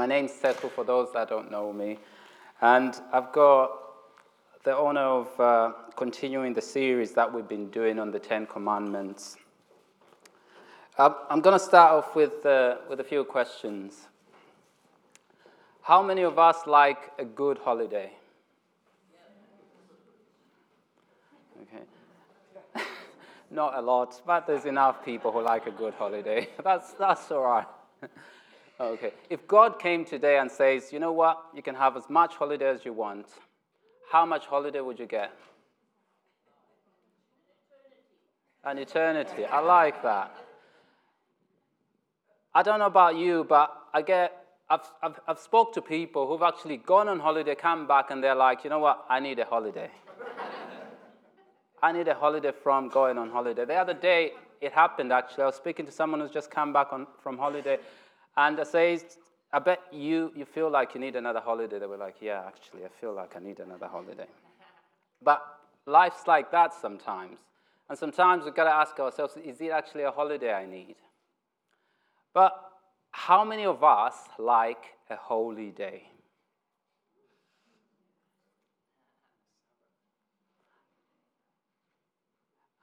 My name's Sekou for those that don't know me. And I've got the honor of uh, continuing the series that we've been doing on the Ten Commandments. I'm going to start off with, uh, with a few questions. How many of us like a good holiday? Okay. Not a lot, but there's enough people who like a good holiday. that's, that's all right. Okay. If God came today and says, you know what, you can have as much holiday as you want, how much holiday would you get? An eternity. I like that. I don't know about you, but I get, I've, I've, I've spoke to people who've actually gone on holiday, come back, and they're like, you know what, I need a holiday. I need a holiday from going on holiday. The other day, it happened actually. I was speaking to someone who's just come back on, from holiday, and I says, I bet you, you feel like you need another holiday. They were like, yeah, actually, I feel like I need another holiday. But life's like that sometimes. And sometimes we've got to ask ourselves, is it actually a holiday I need? But how many of us like a holy day?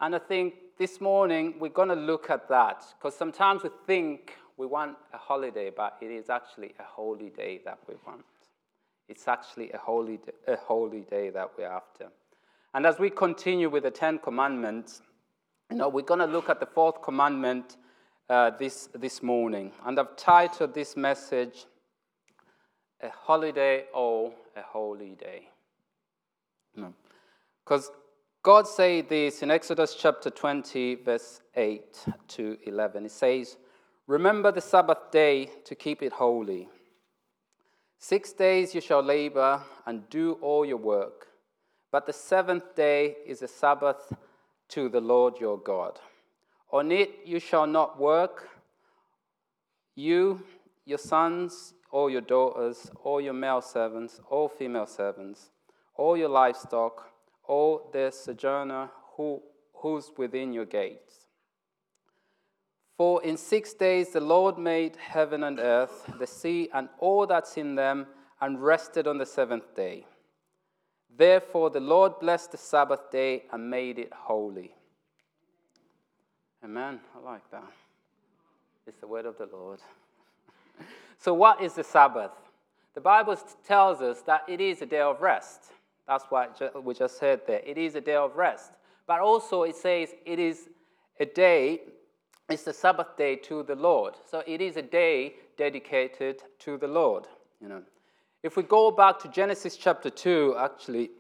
And I think this morning we're going to look at that because sometimes we think we want a holiday, but it is actually a holy day that we want. It's actually a holy, a holy day that we're after. And as we continue with the Ten Commandments, you know, we're going to look at the fourth commandment uh, this, this morning. And I've titled this message, A Holiday or a Holy Day. Because God said this in Exodus chapter 20, verse 8 to 11. It says, Remember the Sabbath day to keep it holy. Six days you shall labor and do all your work, but the seventh day is a Sabbath to the Lord your God. On it you shall not work, you, your sons, or your daughters, or your male servants, or female servants, or your livestock, or the sojourner who, who's within your gates. For in six days the Lord made heaven and earth, the sea, and all that's in them, and rested on the seventh day. Therefore the Lord blessed the Sabbath day and made it holy. Amen. I like that. It's the word of the Lord. so, what is the Sabbath? The Bible tells us that it is a day of rest. That's what we just said there. It is a day of rest. But also, it says it is a day it's the Sabbath day to the Lord. So it is a day dedicated to the Lord. You know. If we go back to Genesis chapter 2, actually,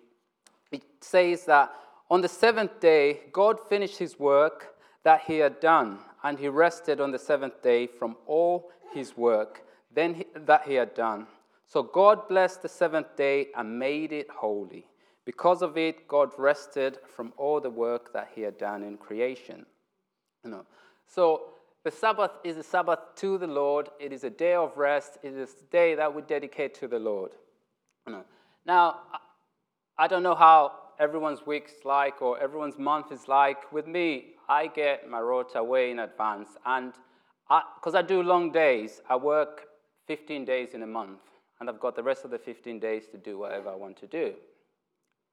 it says that on the seventh day, God finished his work that he had done, and he rested on the seventh day from all his work then he, that he had done. So God blessed the seventh day and made it holy. Because of it, God rested from all the work that he had done in creation. You know, so the Sabbath is a Sabbath to the Lord. It is a day of rest. It is a day that we dedicate to the Lord. Now, I don't know how everyone's week is like or everyone's month is like. With me, I get my rota way in advance. And because I, I do long days, I work 15 days in a month. And I've got the rest of the 15 days to do whatever I want to do.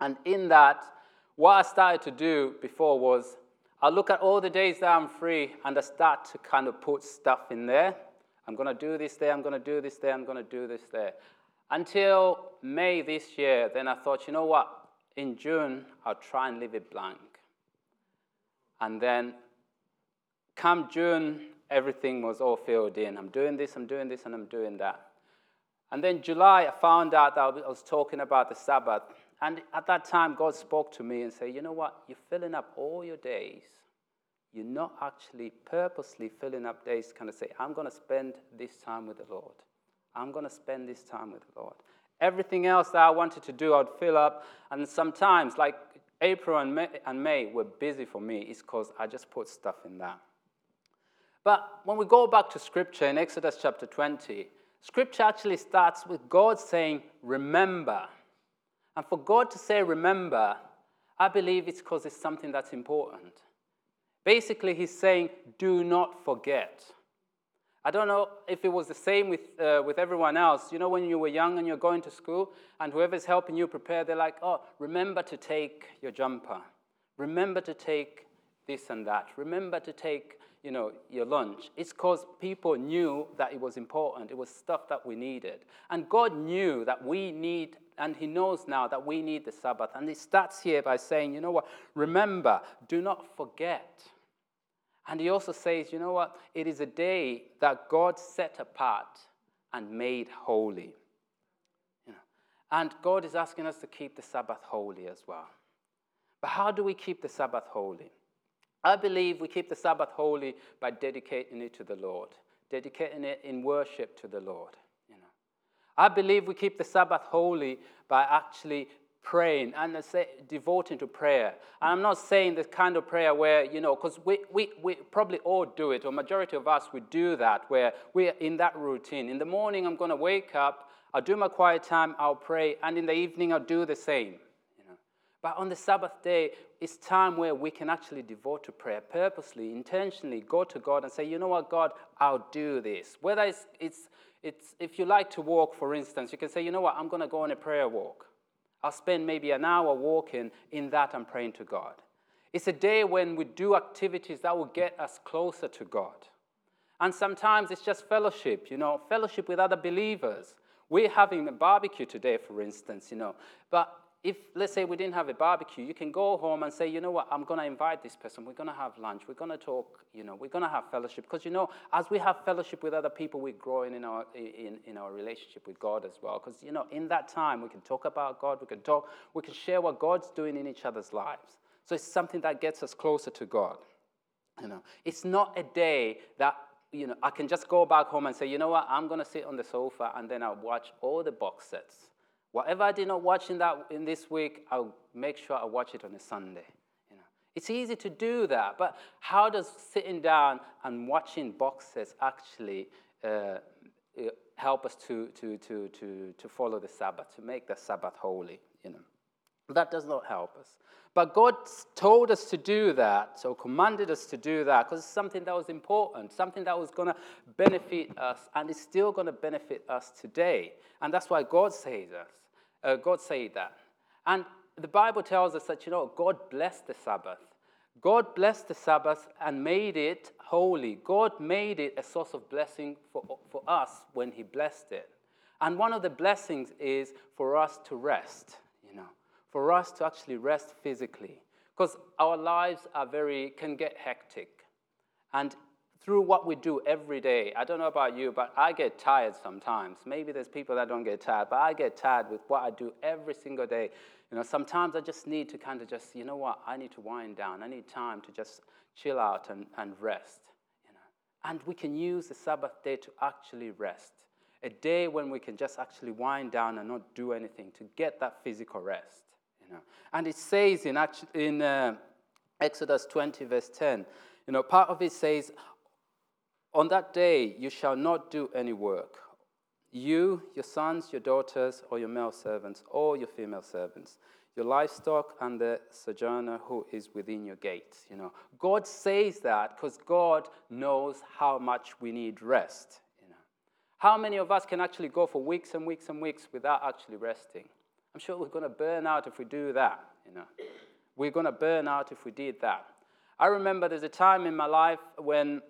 And in that, what I started to do before was I look at all the days that I'm free and I start to kind of put stuff in there. I'm going to do this there, I'm going to do this there, I'm going to do this there. Until May this year, then I thought, you know what? In June, I'll try and leave it blank. And then come June, everything was all filled in. I'm doing this, I'm doing this, and I'm doing that. And then July, I found out that I was talking about the Sabbath. And at that time, God spoke to me and said, You know what? You're filling up all your days. You're not actually purposely filling up days, kind of say, I'm going to spend this time with the Lord. I'm going to spend this time with the Lord. Everything else that I wanted to do, I'd fill up. And sometimes, like April and May, and May were busy for me, is because I just put stuff in that. But when we go back to Scripture in Exodus chapter 20, Scripture actually starts with God saying, Remember. And for God to say remember, I believe it's because it's something that's important. Basically, he's saying, do not forget. I don't know if it was the same with, uh, with everyone else. You know, when you were young and you're going to school, and whoever's helping you prepare, they're like, oh, remember to take your jumper. Remember to take this and that. Remember to take, you know, your lunch. It's because people knew that it was important. It was stuff that we needed. And God knew that we need, and He knows now that we need the Sabbath. And He starts here by saying, you know what? Remember, do not forget. And He also says, you know what? It is a day that God set apart and made holy. You know, and God is asking us to keep the Sabbath holy as well. But how do we keep the Sabbath holy? I believe we keep the Sabbath holy by dedicating it to the Lord, dedicating it in worship to the Lord. You know. I believe we keep the Sabbath holy by actually praying and devoting to prayer. And I'm not saying the kind of prayer where, you know, because we, we, we probably all do it, or majority of us, we do that, where we're in that routine. In the morning, I'm going to wake up, I'll do my quiet time, I'll pray, and in the evening, I'll do the same. But on the Sabbath day, it's time where we can actually devote to prayer purposely, intentionally, go to God and say, you know what, God, I'll do this. Whether it's, it's, it's if you like to walk, for instance, you can say, you know what, I'm going to go on a prayer walk. I'll spend maybe an hour walking. In that, I'm praying to God. It's a day when we do activities that will get us closer to God. And sometimes it's just fellowship, you know, fellowship with other believers. We're having a barbecue today, for instance, you know. But if, let's say, we didn't have a barbecue, you can go home and say, you know what, I'm going to invite this person. We're going to have lunch. We're going to talk, you know, we're going to have fellowship. Because, you know, as we have fellowship with other people, we're growing in our, in, in our relationship with God as well. Because, you know, in that time, we can talk about God. We can talk, we can share what God's doing in each other's lives. So it's something that gets us closer to God. You know, it's not a day that you know, I can just go back home and say, you know what, I'm going to sit on the sofa and then I'll watch all the box sets Whatever I did not watch in, that, in this week, I'll make sure I watch it on a Sunday. You know, it's easy to do that, but how does sitting down and watching boxes actually uh, help us to, to, to, to, to follow the Sabbath, to make the Sabbath holy? You know, that does not help us. But God told us to do that, so commanded us to do that, because it's something that was important, something that was going to benefit us, and is still going to benefit us today. And that's why God says us. Uh, God said that. And the Bible tells us that, you know, God blessed the Sabbath. God blessed the Sabbath and made it holy. God made it a source of blessing for, for us when He blessed it. And one of the blessings is for us to rest, you know, for us to actually rest physically. Because our lives are very, can get hectic. And through what we do every day. I don't know about you, but I get tired sometimes. Maybe there's people that don't get tired, but I get tired with what I do every single day. You know, sometimes I just need to kind of just, you know what, I need to wind down. I need time to just chill out and, and rest. You know. And we can use the Sabbath day to actually rest. A day when we can just actually wind down and not do anything to get that physical rest. You know. And it says in, actually, in uh, Exodus 20, verse 10, you know, part of it says, on that day you shall not do any work. You, your sons, your daughters, or your male servants, or your female servants, your livestock, and the sojourner who is within your gates. You know, God says that because God knows how much we need rest. You know, how many of us can actually go for weeks and weeks and weeks without actually resting? I'm sure we're going to burn out if we do that. You know, we're going to burn out if we did that. I remember there's a time in my life when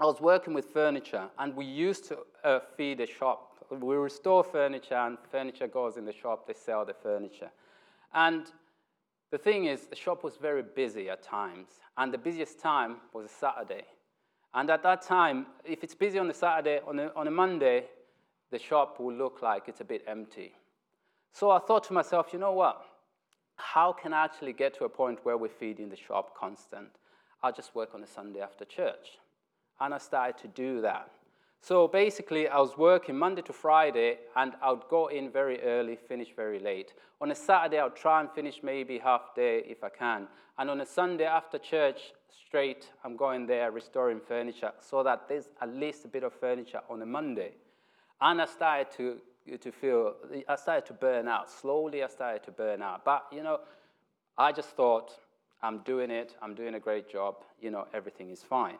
I was working with furniture, and we used to uh, feed a shop. We restore furniture, and furniture goes in the shop, they sell the furniture. And the thing is, the shop was very busy at times, and the busiest time was a Saturday. And at that time, if it's busy on a Saturday, on a, on a Monday, the shop will look like it's a bit empty. So I thought to myself, you know what? How can I actually get to a point where we're feeding the shop constant? I'll just work on a Sunday after church and I started to do that. So basically, I was working Monday to Friday, and I would go in very early, finish very late. On a Saturday, I would try and finish maybe half day if I can. And on a Sunday after church, straight, I'm going there restoring furniture so that there's at least a bit of furniture on a Monday. And I started to, to feel, I started to burn out. Slowly, I started to burn out. But, you know, I just thought, I'm doing it, I'm doing a great job, you know, everything is fine.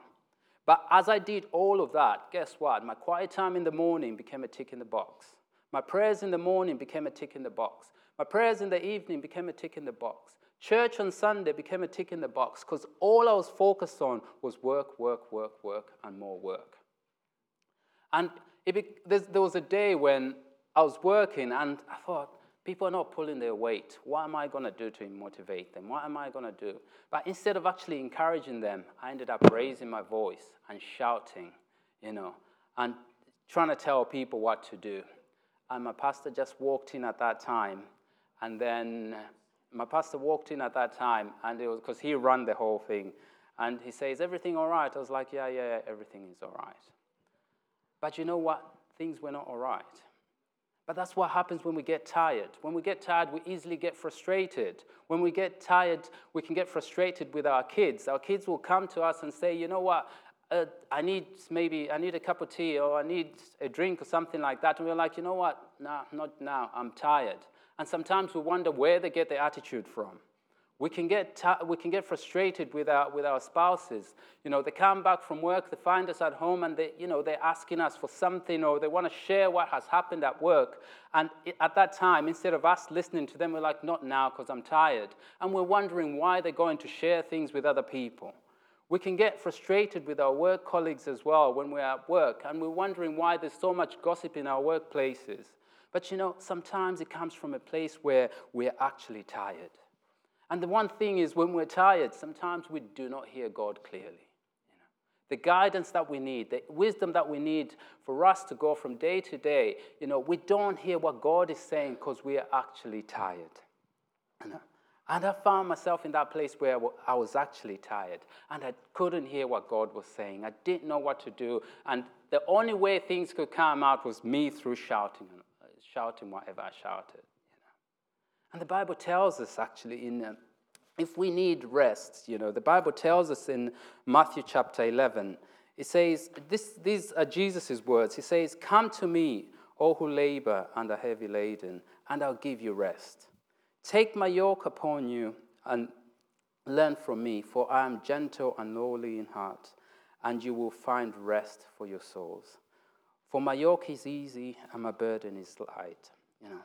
But as I did all of that, guess what? My quiet time in the morning became a tick in the box. My prayers in the morning became a tick in the box. My prayers in the evening became a tick in the box. Church on Sunday became a tick in the box because all I was focused on was work, work, work, work, and more work. And be, there was a day when I was working and I thought, people are not pulling their weight. What am I going to do to motivate them? What am I going to do? But instead of actually encouraging them, I ended up raising my voice and shouting, you know, and trying to tell people what to do. And my pastor just walked in at that time. And then my pastor walked in at that time, and it was because he ran the whole thing. And he says, Everything all right? I was like, Yeah, yeah, yeah, everything is all right. But you know what? Things were not all right. But that's what happens when we get tired. When we get tired, we easily get frustrated. When we get tired, we can get frustrated with our kids. Our kids will come to us and say, you know what, uh, I need maybe, I need a cup of tea or I need a drink or something like that. And we're like, you know what, no, not now, I'm tired. And sometimes we wonder where they get the attitude from. We can get, we can get frustrated with our, with our spouses. You know, they come back from work, they find us at home, and they, you know, they're asking us for something or they want to share what has happened at work. And at that time, instead of us listening to them, we're like, not now because I'm tired. And we're wondering why they're going to share things with other people. We can get frustrated with our work colleagues as well when we're at work, and we're wondering why there's so much gossip in our workplaces. But you know, sometimes it comes from a place where we're actually tired. And the one thing is, when we're tired, sometimes we do not hear God clearly. You know? The guidance that we need, the wisdom that we need for us to go from day to day, you know, we don't hear what God is saying because we are actually tired. You know? And I found myself in that place where I was actually tired and I couldn't hear what God was saying. I didn't know what to do. And the only way things could come out was me through shouting uh, shouting whatever I shouted. And the Bible tells us actually in uh, if we need rest, you know, the Bible tells us in Matthew chapter 11, it says, this, these are Jesus' words. He says, Come to me, all who labor and are heavy laden, and I'll give you rest. Take my yoke upon you and learn from me, for I am gentle and lowly in heart, and you will find rest for your souls. For my yoke is easy and my burden is light. You know,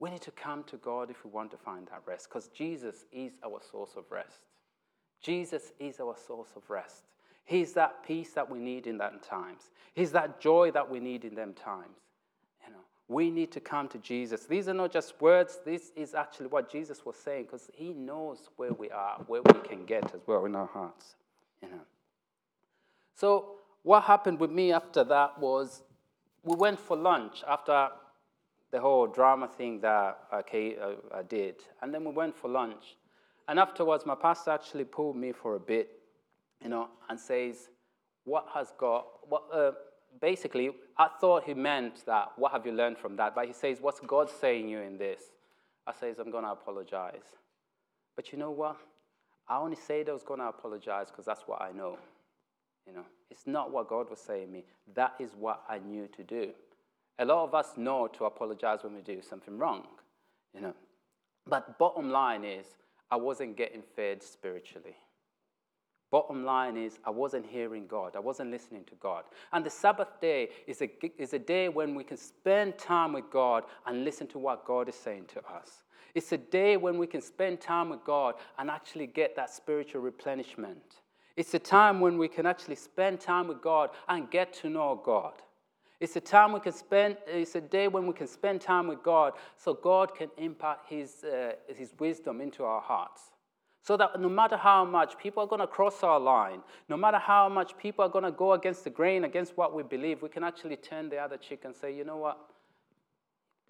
we need to come to God if we want to find that rest, because Jesus is our source of rest. Jesus is our source of rest. He's that peace that we need in them times. He's that joy that we need in them times. You know, we need to come to Jesus. These are not just words. This is actually what Jesus was saying, because He knows where we are, where we can get as well in our hearts. You know. So what happened with me after that was we went for lunch after the whole drama thing that okay, uh, I did. And then we went for lunch. And afterwards, my pastor actually pulled me for a bit, you know, and says, What has God, what, uh, basically, I thought he meant that, what have you learned from that? But he says, What's God saying you in this? I says, I'm going to apologize. But you know what? I only said I was going to apologize because that's what I know. You know, it's not what God was saying me. That is what I knew to do. A lot of us know to apologize when we do something wrong, you know. But bottom line is, I wasn't getting fed spiritually. Bottom line is, I wasn't hearing God. I wasn't listening to God. And the Sabbath day is a, is a day when we can spend time with God and listen to what God is saying to us. It's a day when we can spend time with God and actually get that spiritual replenishment. It's a time when we can actually spend time with God and get to know God. It's a time we can spend, it's a day when we can spend time with God so God can impart His, uh, his wisdom into our hearts. So that no matter how much people are going to cross our line, no matter how much people are going to go against the grain, against what we believe, we can actually turn the other cheek and say, you know what?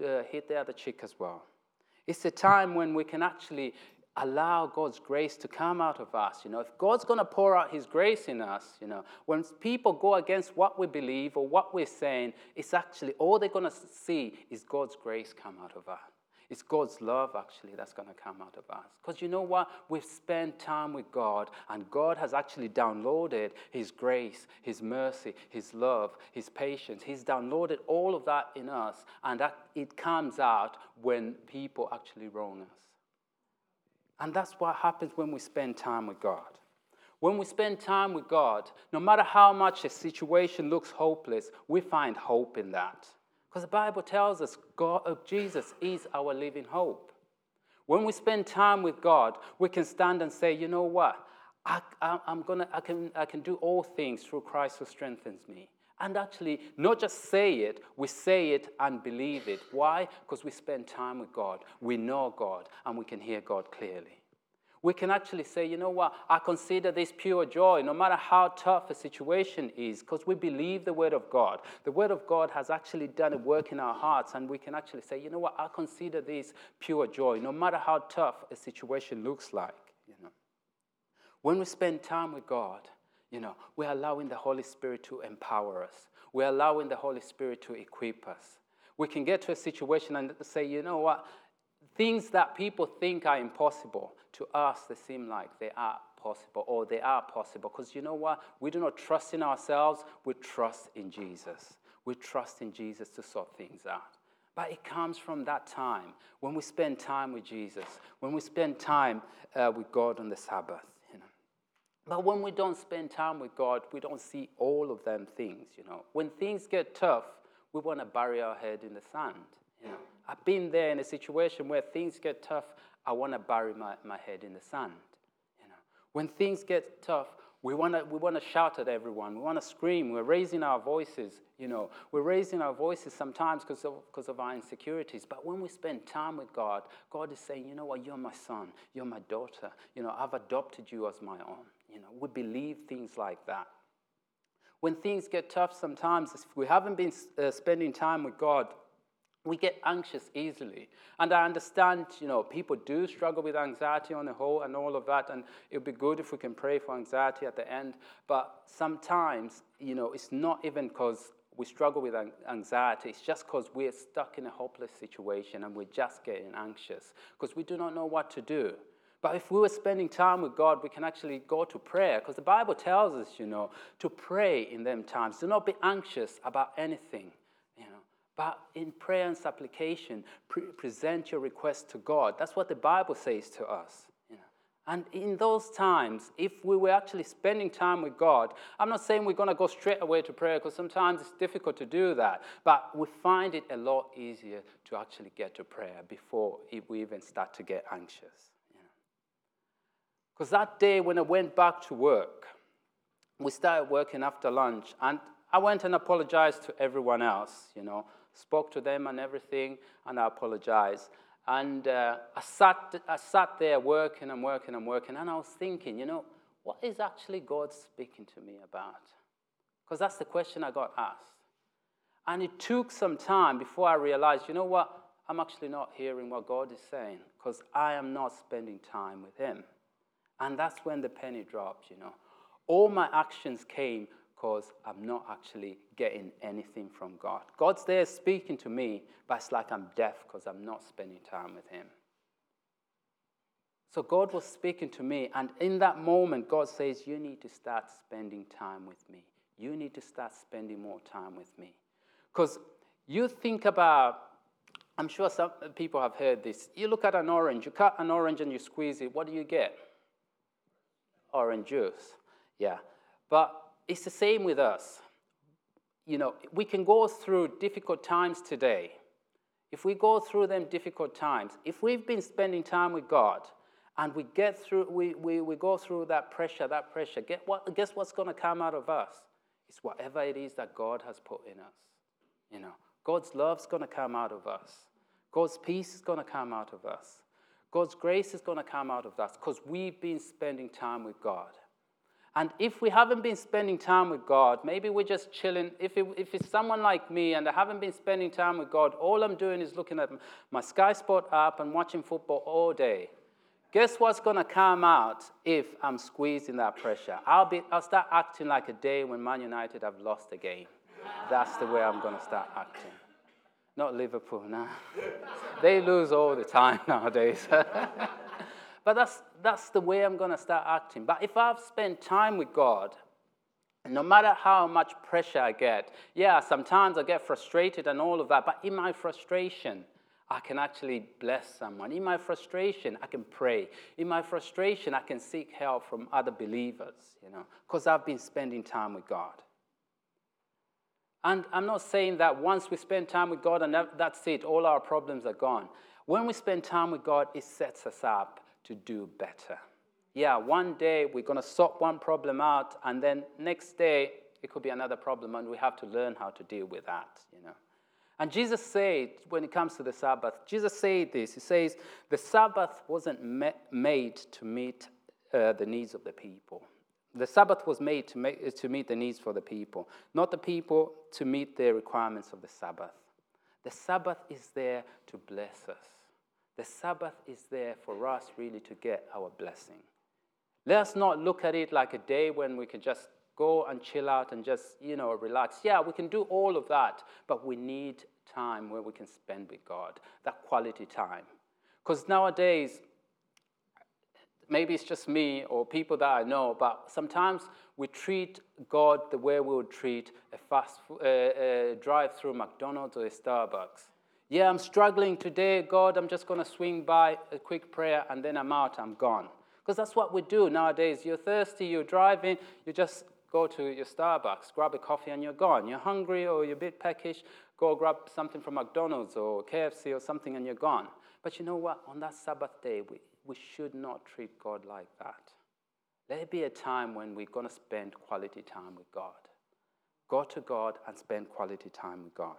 Uh, hit the other cheek as well. It's a time when we can actually allow God's grace to come out of us. You know, if God's going to pour out His grace in us, you know, when people go against what we believe or what we're saying, it's actually all they're going to see is God's grace come out of us. It's God's love actually that's going to come out of us. Because you know what? We've spent time with God, and God has actually downloaded His grace, His mercy, His love, His patience. He's downloaded all of that in us, and that it comes out when people actually wrong us. And that's what happens when we spend time with God. When we spend time with God, no matter how much a situation looks hopeless, we find hope in that. Because the Bible tells us God, uh, Jesus is our living hope. When we spend time with God, we can stand and say, you know what? I, am gonna, I, can, I can do all things through Christ who strengthens me. And actually, not just say it, we say it and believe it. Why? Because we spend time with God, we know God, and we can hear God clearly. We can actually say, you know what, I consider this pure joy, no matter how tough a situation is, because we believe the Word of God. The Word of God has actually done a work in our hearts, and we can actually say, you know what, I consider this pure joy, no matter how tough a situation looks like. You know. When we spend time with God, you know, we're allowing the Holy Spirit to empower us. We're allowing the Holy Spirit to equip us. We can get to a situation and say, you know what, things that people think are impossible, to us, they seem like they are possible or they are possible. Because you know what? We do not trust in ourselves, we trust in Jesus. We trust in Jesus to sort things out. But it comes from that time when we spend time with Jesus, when we spend time uh, with God on the Sabbath. But when we don't spend time with God, we don't see all of them things. You know. When things get tough, we want to bury our head in the sand. You know. I've been there in a situation where things get tough I want to bury my, my head in the sand. You know, when things get tough, we want to we want to shout at everyone. We want to scream. We're raising our voices. You know, we're raising our voices sometimes because of, because of our insecurities. But when we spend time with God, God is saying, you know what, you're my son, you're my daughter. You know, I've adopted you as my own. You know, we believe things like that. When things get tough, sometimes if we haven't been uh, spending time with God, we get anxious easily. And I understand, you know, people do struggle with anxiety on the whole and all of that, and it would be good if we can pray for anxiety at the end. But sometimes, you know, it's not even because we struggle with anxiety, it's just because we're stuck in a hopeless situation and we're just getting anxious because we do not know what to do. But if we were spending time with God, we can actually go to prayer because the Bible tells us, you know, to pray in them times. Do not be anxious about anything you know, but in prayer and supplication, pre- present your request to God. That's what the Bible says to us. And in those times, if we were actually spending time with God, I'm not saying we're going to go straight away to prayer because sometimes it's difficult to do that, but we find it a lot easier to actually get to prayer before we even start to get anxious. Because that day when I went back to work, we started working after lunch, and I went and apologized to everyone else, you know spoke to them and everything, and I apologized. And uh, I, sat, I sat there working and working and working, and I was thinking, you know, what is actually God speaking to me about? Because that's the question I got asked. And it took some time before I realized, you know what? I'm actually not hearing what God is saying because I am not spending time with Him. And that's when the penny dropped, you know. All my actions came because I'm not actually getting anything from God. God's there speaking to me, but it's like I'm deaf because I'm not spending time with Him. So God was speaking to me, and in that moment, God says, You need to start spending time with me. You need to start spending more time with me. Because you think about, I'm sure some people have heard this. You look at an orange, you cut an orange and you squeeze it, what do you get? Orange juice. Yeah. But it's the same with us. You know, we can go through difficult times today. If we go through them difficult times, if we've been spending time with God and we get through, we, we, we go through that pressure, that pressure, get what, guess what's going to come out of us? It's whatever it is that God has put in us. You know, God's love's going to come out of us. God's peace is going to come out of us. God's grace is going to come out of us because we've been spending time with God. And if we haven't been spending time with God, maybe we're just chilling. If, it, if it's someone like me and I haven't been spending time with God, all I'm doing is looking at my Sky Sport app and watching football all day. Guess what's going to come out if I'm squeezing that pressure? I'll, be, I'll start acting like a day when Man United have lost a game. That's the way I'm going to start acting. Not Liverpool, no. they lose all the time nowadays. But that's, that's the way I'm going to start acting. But if I've spent time with God, no matter how much pressure I get, yeah, sometimes I get frustrated and all of that, but in my frustration, I can actually bless someone. In my frustration, I can pray. In my frustration, I can seek help from other believers, you know, because I've been spending time with God. And I'm not saying that once we spend time with God and that's it, all our problems are gone. When we spend time with God, it sets us up to do better. Yeah, one day we're going to sort one problem out, and then next day it could be another problem, and we have to learn how to deal with that, you know. And Jesus said, when it comes to the Sabbath, Jesus said this He says, the Sabbath wasn't made to meet uh, the needs of the people. The Sabbath was made to, make, to meet the needs for the people, not the people to meet the requirements of the Sabbath. The Sabbath is there to bless us. The Sabbath is there for us really to get our blessing. Let us not look at it like a day when we can just go and chill out and just, you know, relax. Yeah, we can do all of that, but we need time where we can spend with God, that quality time. Because nowadays, maybe it's just me or people that I know, but sometimes we treat God the way we would treat a fast uh, uh, drive through McDonald's or a Starbucks. Yeah, I'm struggling today, God, I'm just going to swing by a quick prayer and then I'm out, I'm gone. Because that's what we do nowadays. You're thirsty, you're driving, you just go to your Starbucks, grab a coffee, and you're gone. You're hungry or you're a bit peckish, go grab something from McDonald's or KFC or something, and you're gone. But you know what? On that Sabbath day, we, we should not treat God like that. Let it be a time when we're going to spend quality time with God. Go to God and spend quality time with God.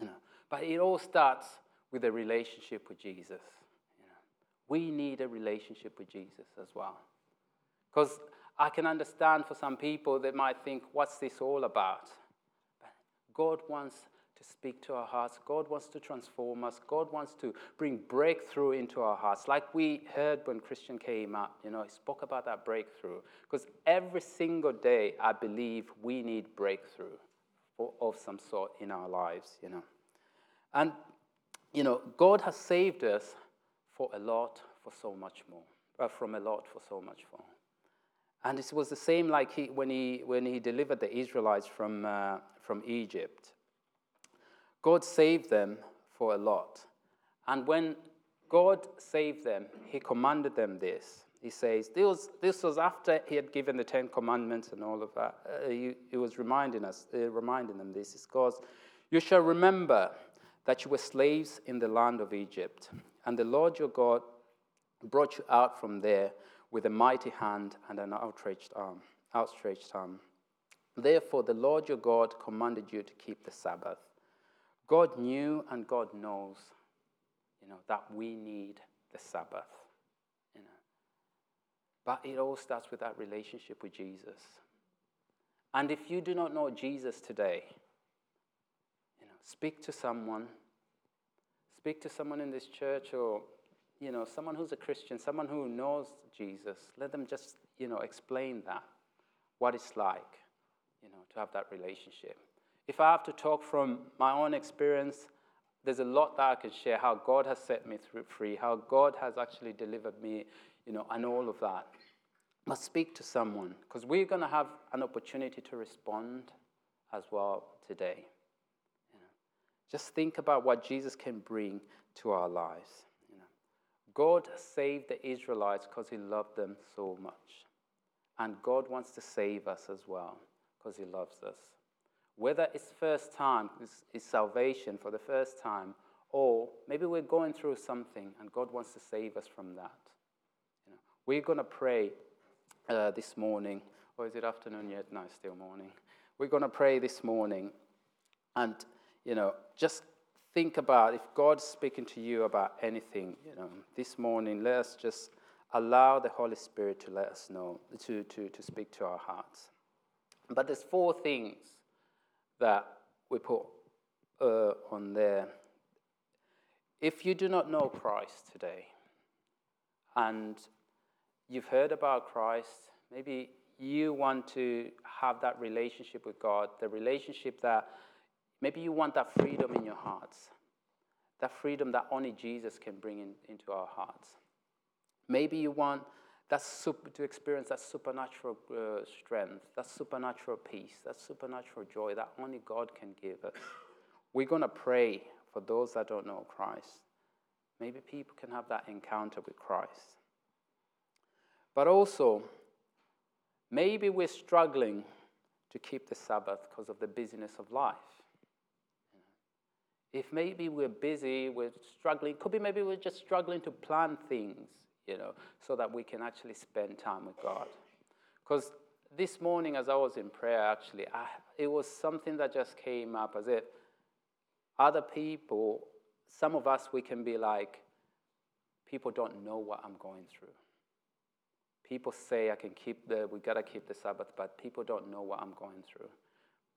You know, but it all starts with a relationship with Jesus. You know, we need a relationship with Jesus as well. Because I can understand for some people they might think, what's this all about? God wants to speak to our hearts. God wants to transform us. God wants to bring breakthrough into our hearts. Like we heard when Christian came up, you know, he spoke about that breakthrough. Because every single day, I believe we need breakthrough of some sort in our lives, you know. And, you know, God has saved us for a lot, for so much more. Uh, from a lot for so much more. And it was the same like he, when, he, when he delivered the Israelites from, uh, from Egypt. God saved them for a lot. And when God saved them, he commanded them this. He says, this was, this was after he had given the Ten Commandments and all of that. Uh, he, he, was reminding us, uh, reminding them this. It's because you shall remember that you were slaves in the land of Egypt, and the Lord your God brought you out from there with a mighty hand and an outstretched arm. Outstretched arm. Therefore, the Lord your God commanded you to keep the Sabbath. God knew and God knows, you know, that we need the Sabbath. You know. But it all starts with that relationship with Jesus. And if you do not know Jesus today, you know, speak to someone. Speak to someone in this church or you know, someone who's a Christian, someone who knows Jesus, let them just, you know, explain that, what it's like, you know, to have that relationship. If I have to talk from my own experience, there's a lot that I can share, how God has set me free, how God has actually delivered me, you know, and all of that. But speak to someone, because we're going to have an opportunity to respond as well today. You know, just think about what Jesus can bring to our lives. God saved the Israelites because he loved them so much. And God wants to save us as well because he loves us. Whether it's first time, it's, salvation for the first time, or maybe we're going through something and God wants to save us from that. You know, we're going to pray uh, this morning, or is it afternoon yet? No, still morning. We're going to pray this morning and, you know, just think about if God's speaking to you about anything, you know, this morning, let us just allow the Holy Spirit to let us know, to, to, to speak to our hearts. But there's four things that we put uh, on there. If you do not know Christ today, and you've heard about Christ, maybe you want to have that relationship with God, the relationship that Maybe you want that freedom in your hearts, that freedom that only Jesus can bring in, into our hearts. Maybe you want that super, to experience that supernatural uh, strength, that supernatural peace, that supernatural joy that only God can give us. We're going to pray for those that don't know Christ. Maybe people can have that encounter with Christ. But also, maybe we're struggling to keep the Sabbath because of the busyness of life. If maybe we're busy, we're struggling, could be maybe we're just struggling to plan things, you know, so that we can actually spend time with God. Because this morning, as I was in prayer, actually, I, it was something that just came up as if other people, some of us, we can be like, people don't know what I'm going through. People say I can keep the, we gotta keep the Sabbath, but people don't know what I'm going through.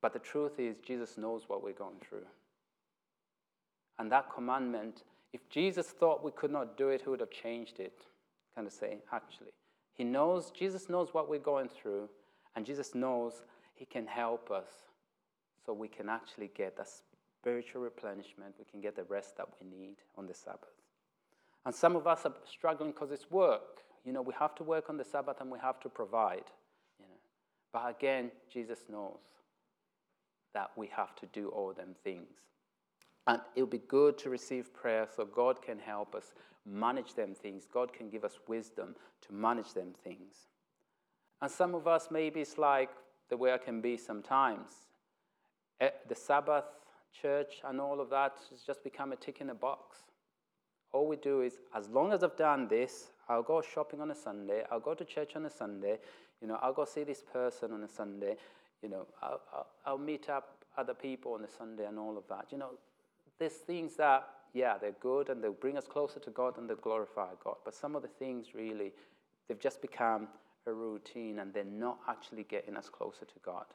But the truth is, Jesus knows what we're going through. And that commandment, if Jesus thought we could not do it, he would have changed it. Kind of say, actually. He knows, Jesus knows what we're going through, and Jesus knows he can help us so we can actually get that spiritual replenishment, we can get the rest that we need on the Sabbath. And some of us are struggling because it's work. You know, we have to work on the Sabbath and we have to provide. You know. But again, Jesus knows that we have to do all them things. And it'll be good to receive prayer so God can help us manage them things. God can give us wisdom to manage them things. And some of us, maybe it's like the way I can be sometimes. Eh, the Sabbath, church, and all of that has just become a tick in a box. All we do is, as long as I've done this, I'll go shopping on a Sunday, I'll go to church on a Sunday, you know, I'll go see this person on a Sunday, you know, I'll, I'll, I'll meet up other people on a Sunday and all of that. You know, there's things that, yeah, they're good and they'll bring us closer to God and they'll glorify God. But some of the things really, they've just become a routine and they're not actually getting us closer to God.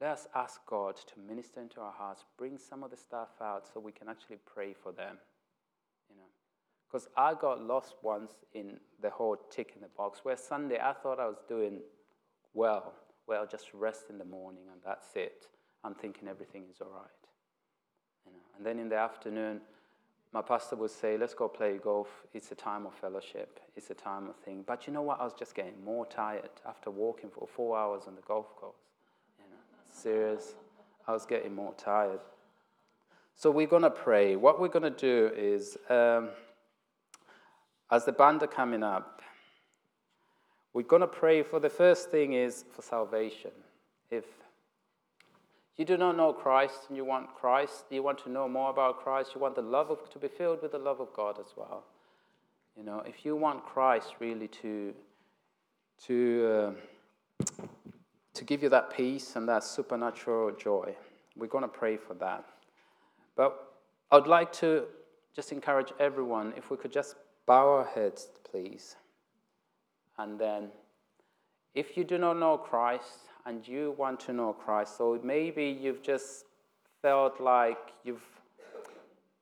Let us ask God to minister into our hearts, bring some of the stuff out so we can actually pray for them. You know, because I got lost once in the whole tick in the box. Where Sunday I thought I was doing well. Well, just rest in the morning and that's it. I'm thinking everything is all right. You know, and then in the afternoon, my pastor would say, Let's go play golf. It's a time of fellowship, it's a time of thing. But you know what? I was just getting more tired after walking for four hours on the golf course. You know, serious. I was getting more tired. So we're going to pray. What we're going to do is, um, as the band are coming up, we're going to pray for the first thing is for salvation. If you do not know Christ and you want Christ, you want to know more about Christ, you want the love of, to be filled with the love of God as well. You know, if you want Christ really to, to, uh, to give you that peace and that supernatural joy, we're going to pray for that. But I'd like to just encourage everyone if we could just bow our heads, please. And then, if you do not know Christ, and you want to know Christ. So maybe you've just felt like you've,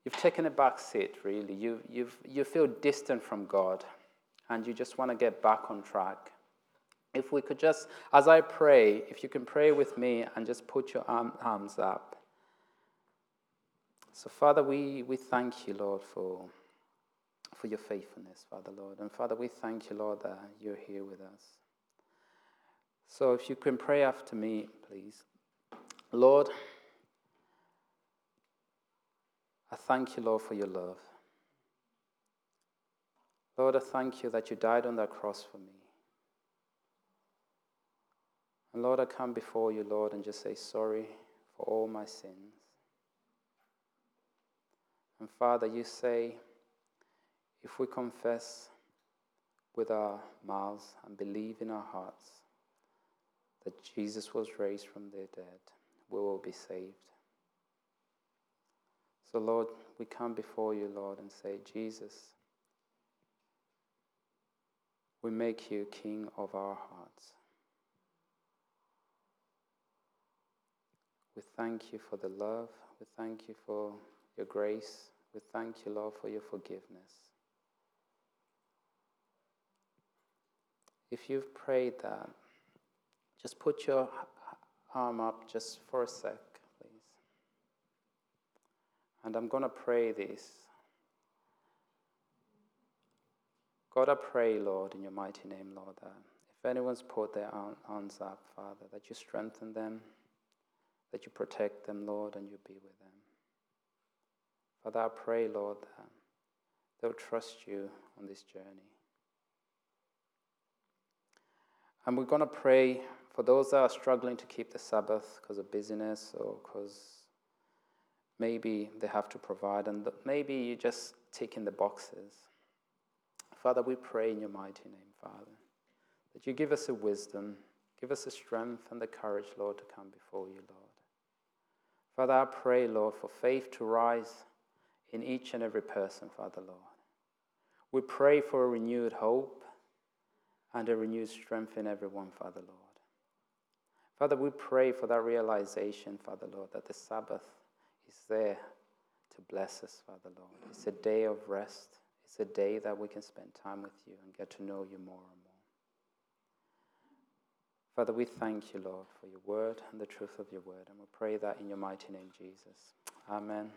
you've taken a back seat, really. You, you've, you feel distant from God and you just want to get back on track. If we could just, as I pray, if you can pray with me and just put your arm, arms up. So, Father, we, we thank you, Lord, for, for your faithfulness, Father, Lord. And Father, we thank you, Lord, that you're here with us. So if you can pray after me, please. Lord, I thank you, Lord, for your love. Lord, I thank you that you died on that cross for me. And Lord, I come before you, Lord, and just say sorry for all my sins. And Father, you say, if we confess with our mouths and believe in our hearts that Jesus was raised from the dead, we will be saved. So, Lord, we come before you, Lord, and say, Jesus, we make you King of our hearts. We thank you for the love. We thank you for your grace. We thank you, Lord, for your forgiveness. If you've prayed that, just put your arm up just for a sec, please. And I'm going to pray this. God, I pray, Lord, in your mighty name, Lord, that if anyone's put their arms up, Father, that you strengthen them, that you protect them, Lord, and you be with them. Father, I pray, Lord, that they'll trust you on this journey. And we're going to pray for those that are struggling to keep the Sabbath because of busyness or because maybe they have to provide, and maybe you're just ticking the boxes. Father, we pray in your mighty name, Father, that you give us a wisdom, give us the strength and the courage, Lord, to come before you, Lord. Father, I pray, Lord, for faith to rise in each and every person, Father, Lord. We pray for a renewed hope and a renewed strength in everyone, Father, Lord. Father, we pray for that realization, Father, Lord, that the Sabbath is there to bless us, Father, Lord. It's a day of rest. It's a day that we can spend time with you and get to know you more and more. Father, we thank you, Lord, for your word and the truth of your word. And we pray that in your mighty name, Jesus. Amen.